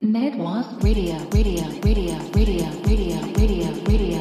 Ned was radio, radio, radio, radio, radio, radio, radio.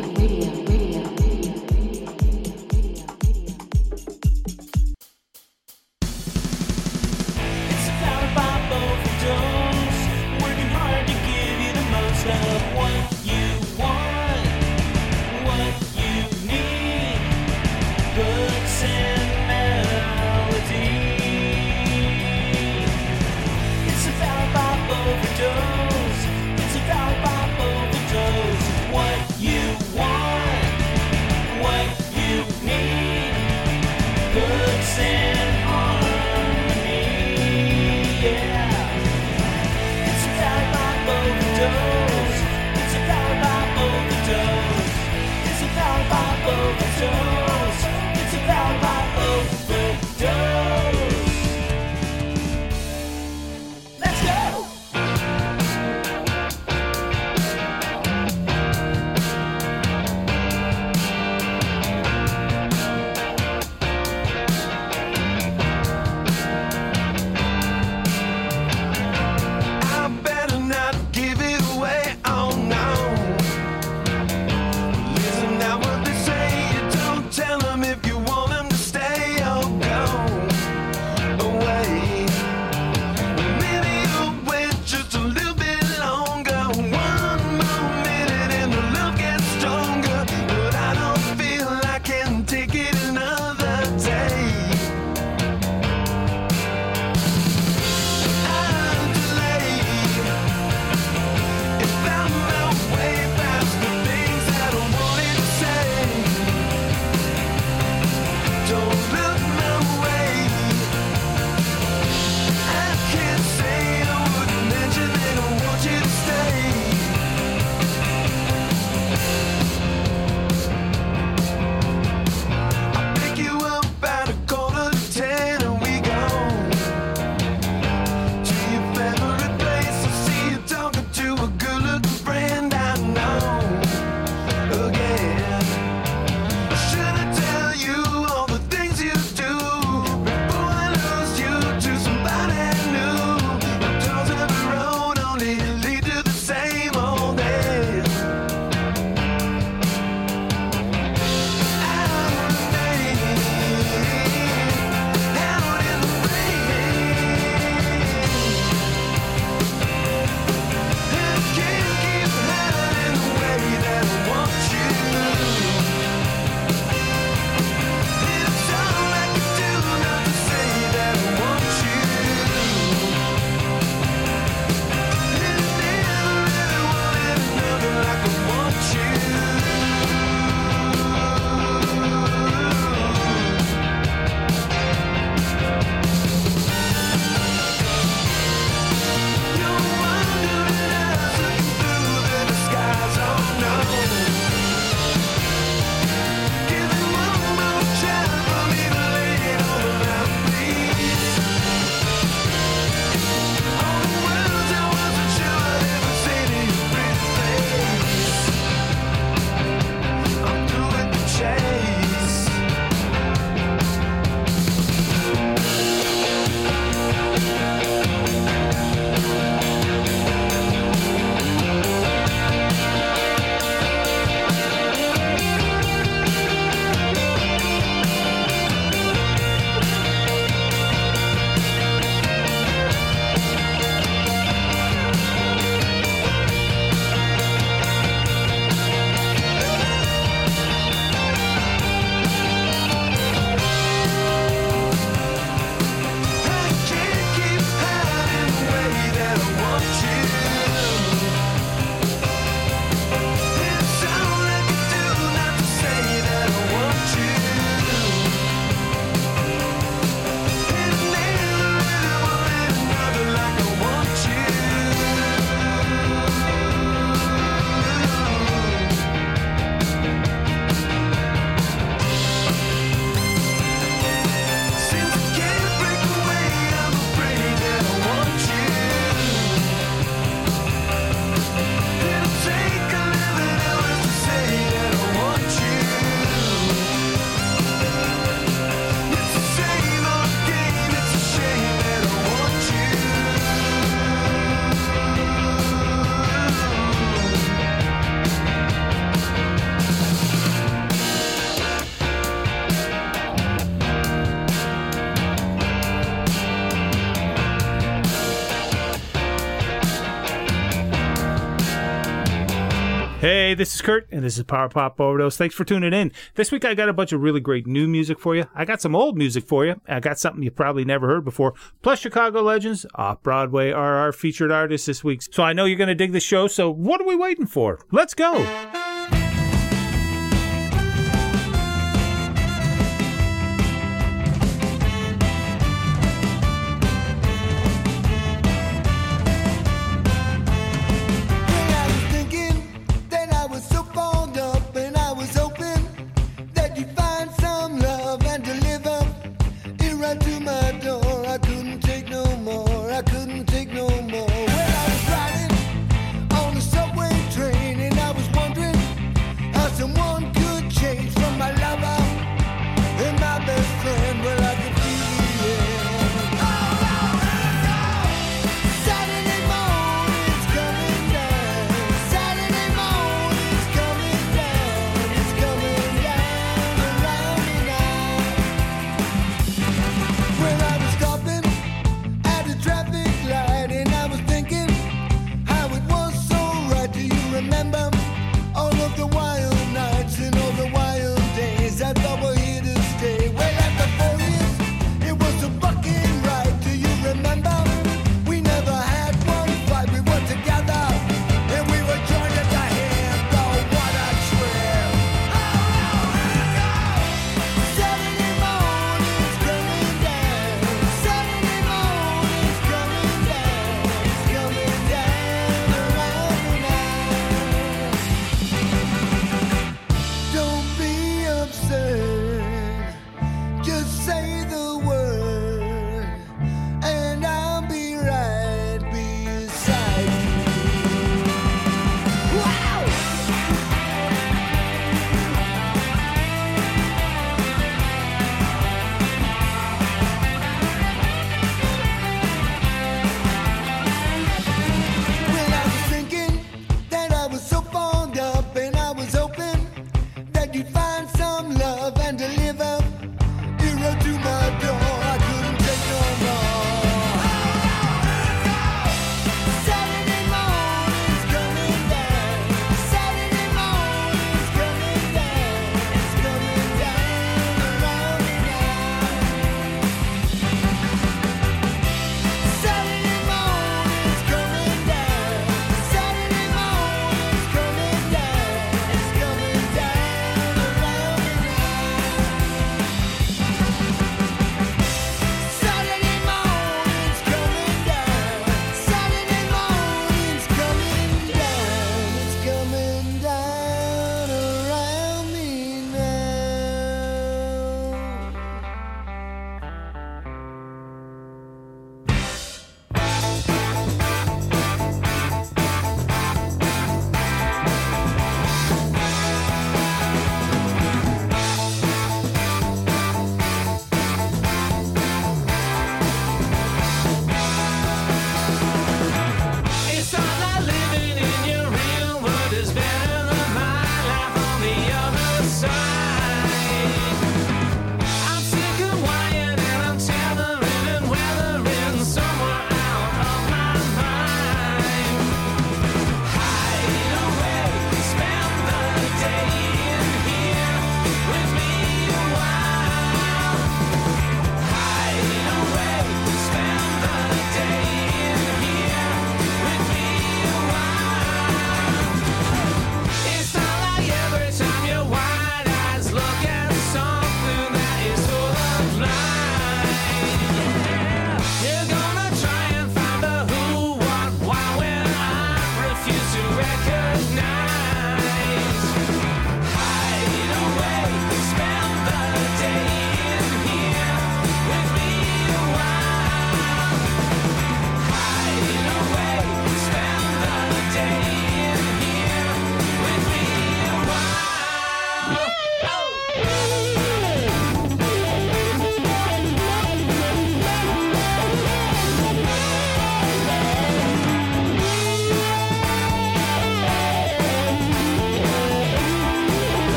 Hey, this is Kurt, and this is Power Pop Overdose. Thanks for tuning in. This week I got a bunch of really great new music for you. I got some old music for you. I got something you probably never heard before. Plus Chicago legends, off Broadway are our featured artists this week. So I know you're going to dig the show. So what are we waiting for? Let's go.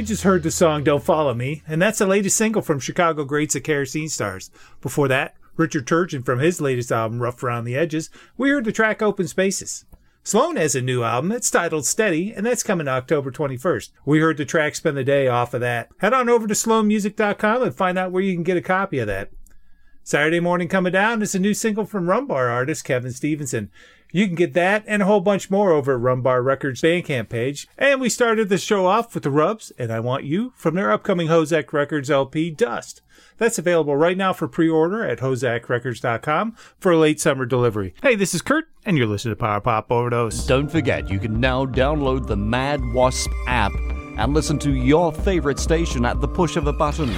We just heard the song Don't Follow Me, and that's the latest single from Chicago greats the Kerosene Stars. Before that, Richard Turgeon from his latest album, Rough Around the Edges, we heard the track Open Spaces. Sloan has a new album. It's titled Steady, and that's coming October 21st. We heard the track Spend the Day off of that. Head on over to sloanmusic.com and find out where you can get a copy of that. Saturday Morning Coming Down is a new single from Rumbar artist Kevin Stevenson. You can get that and a whole bunch more over at Rumbar Records Bandcamp page. And we started the show off with the Rubs and I Want You from their upcoming HoZac Records LP Dust. That's available right now for pre-order at hozacrecords.com for late summer delivery. Hey, this is Kurt and you're listening to Power Pop Overdose. Don't forget, you can now download the Mad Wasp app and listen to your favorite station at the push of a button.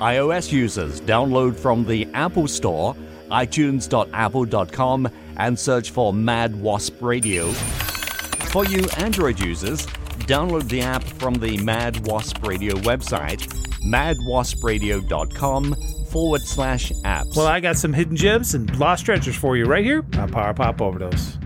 iOS users, download from the Apple Store, itunes.apple.com, and search for Mad Wasp Radio. For you Android users, download the app from the Mad Wasp Radio website, madwaspradio.com forward slash apps. Well, I got some hidden gems and lost treasures for you right here on Power Pop Overdose.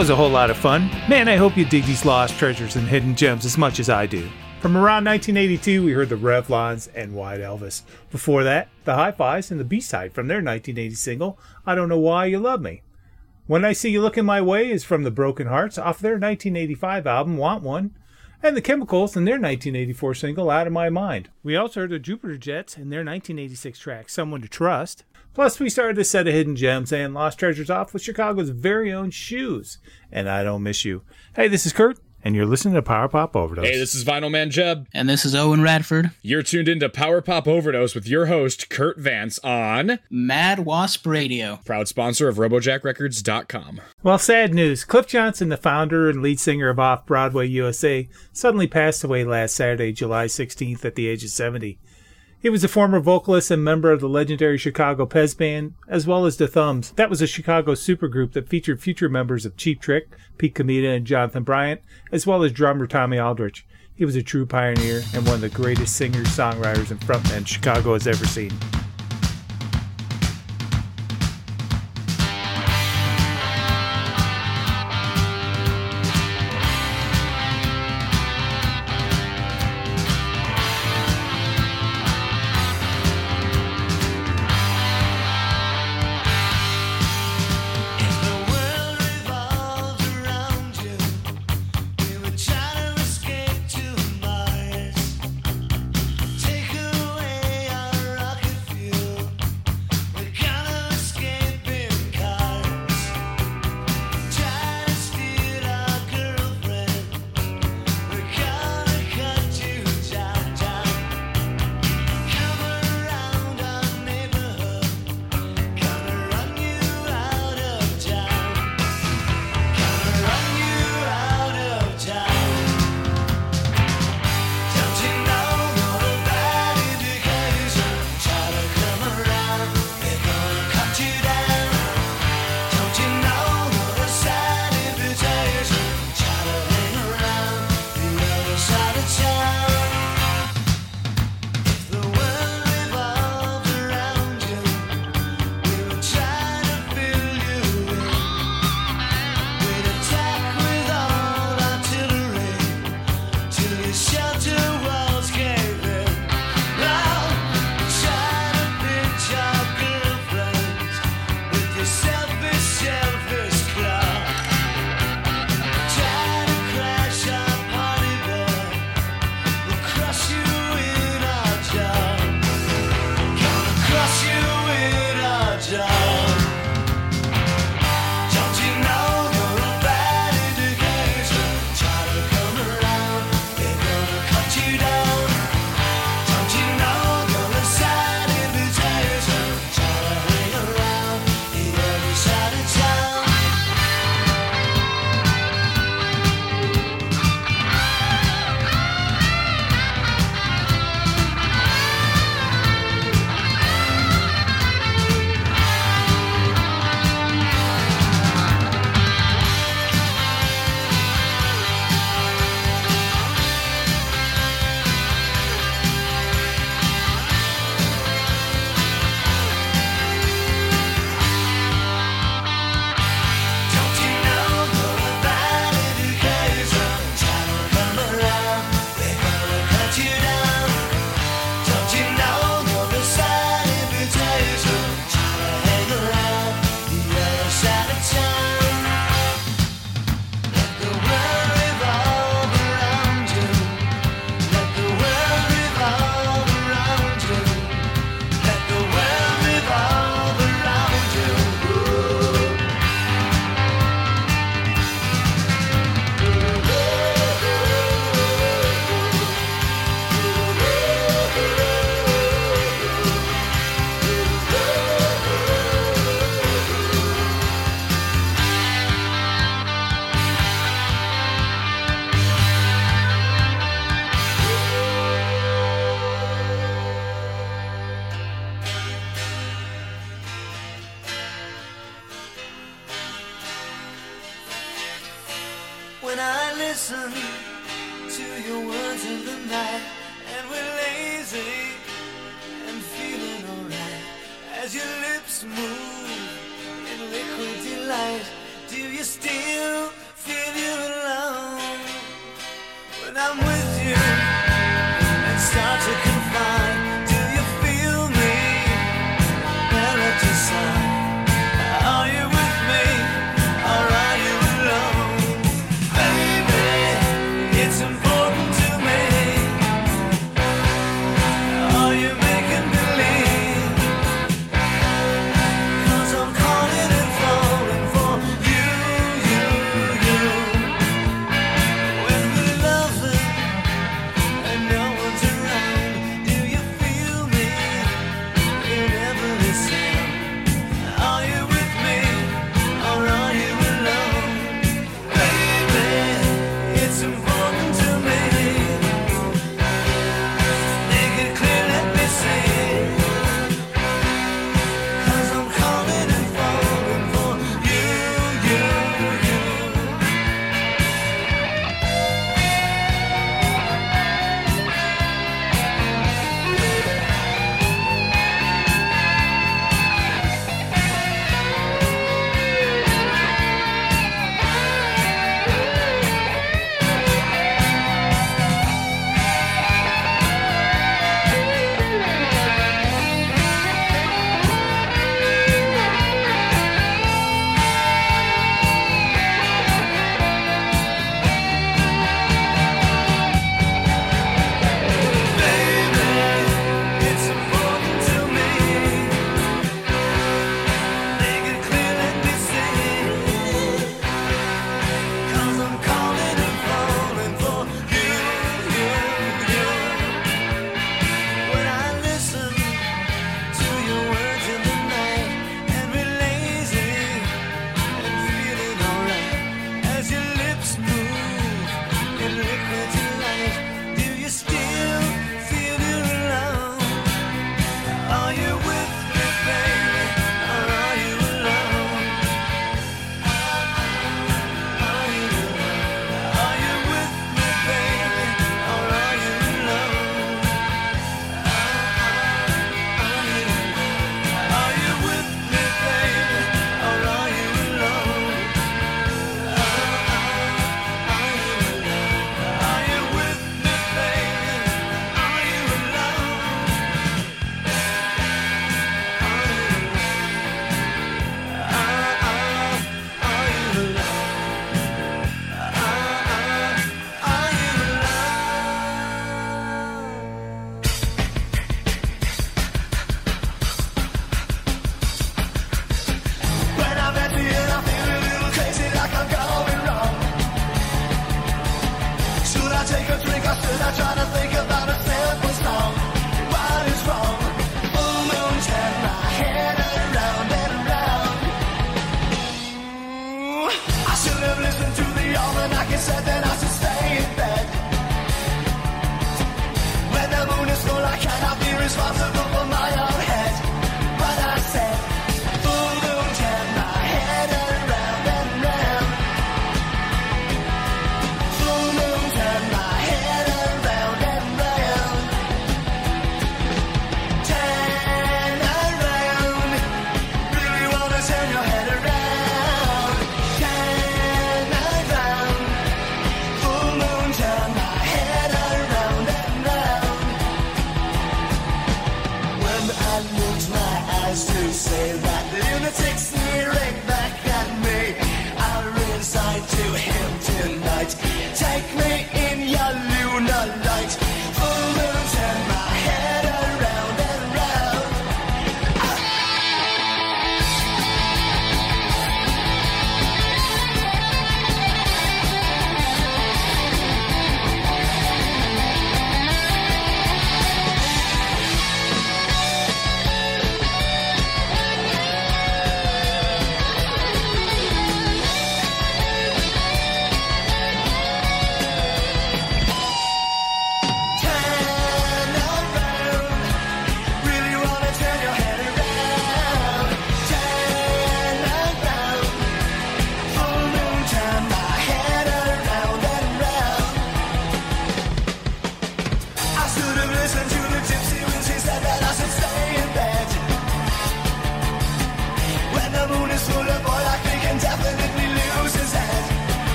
Was a whole lot of fun. Man, I hope you dig these lost treasures and hidden gems as much as I do. From around 1982, we heard the Revlons and White Elvis. Before that, the Hi Fi's and the B side from their 1980 single, I Don't Know Why You Love Me. When I See You Looking My Way is from the Broken Hearts off their 1985 album, Want One. And the Chemicals and their 1984 single, Out of My Mind. We also heard the Jupiter Jets and their 1986 track, Someone to Trust. Plus, we started a set of hidden gems and lost treasures off with Chicago's very own Shoes. And I don't miss you. Hey, this is Kurt, and you're listening to Power Pop Overdose. Hey, this is Vinyl Man Jeb. And this is Owen Radford, You're tuned into Power Pop Overdose with your host, Kurt Vance, on Mad Wasp Radio. proud sponsor of RoboJackRecords.com. Well, sad news. Cliff Johnson, the founder and lead singer of Off Broadway USA, suddenly passed away last Saturday, July 16th, at the age of 70. He was a former vocalist and member of the legendary Chicago Pez Band, as well as the Thumbs. That was a Chicago supergroup that featured future members of Cheap Trick, Pete Comita, and Jonathan Bryant, as well as drummer Tommy Aldridge. He was a true pioneer and one of the greatest singers, songwriters, and frontmen Chicago has ever seen.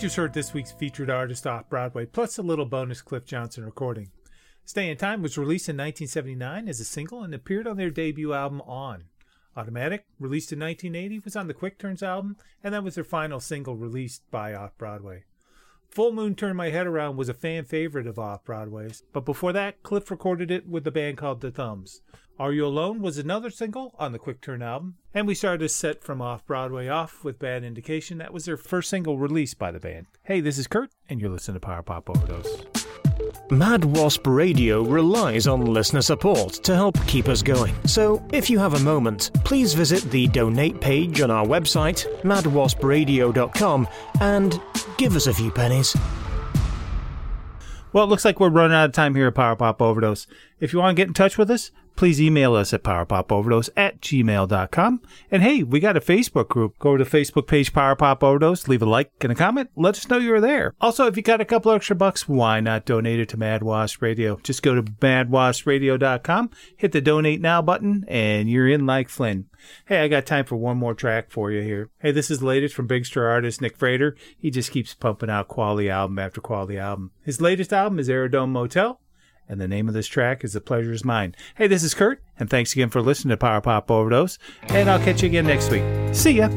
Just heard this week's featured artist off Broadway, plus a little bonus Cliff Johnson recording. Stay in Time was released in 1979 as a single and appeared on their debut album On. Automatic, released in 1980, was on the Quick Turns album, and that was their final single released by Off Broadway. Full Moon Turn My Head Around was a fan favorite of Off Broadway's, but before that, Cliff recorded it with a band called The Thumbs. Are You Alone was another single on the Quick Turn album, and we started a set from Off Broadway off with Bad Indication. That was their first single released by the band. Hey, this is Kurt, and you're listening to Power Pop Overdose. Mad Wasp Radio relies on listener support to help keep us going. So, if you have a moment, please visit the donate page on our website, madwaspradio.com, and give us a few pennies. Well, it looks like we're running out of time here at Power Pop Overdose. If you want to get in touch with us, please email us at powerpopoverdose at gmail.com. And hey, we got a Facebook group. Go to the Facebook page Power Pop Overdose, leave a like and a comment. Let us know you're there. Also, if you got a couple extra bucks, why not donate it to Mad Wasp Radio? Just go to madwaspradio.com, hit the donate now button, and you're in like Flynn. Hey, I got time for one more track for you here. Hey, this is latest from Big Stir artist Nick Frater. He just keeps pumping out quality album after quality album. His latest album is Aerodrome Motel and the name of this track is The Pleasure Is Mine. Hey, this is Kurt, and thanks again for listening to Power Pop Overdose, and I'll catch you again next week. See ya!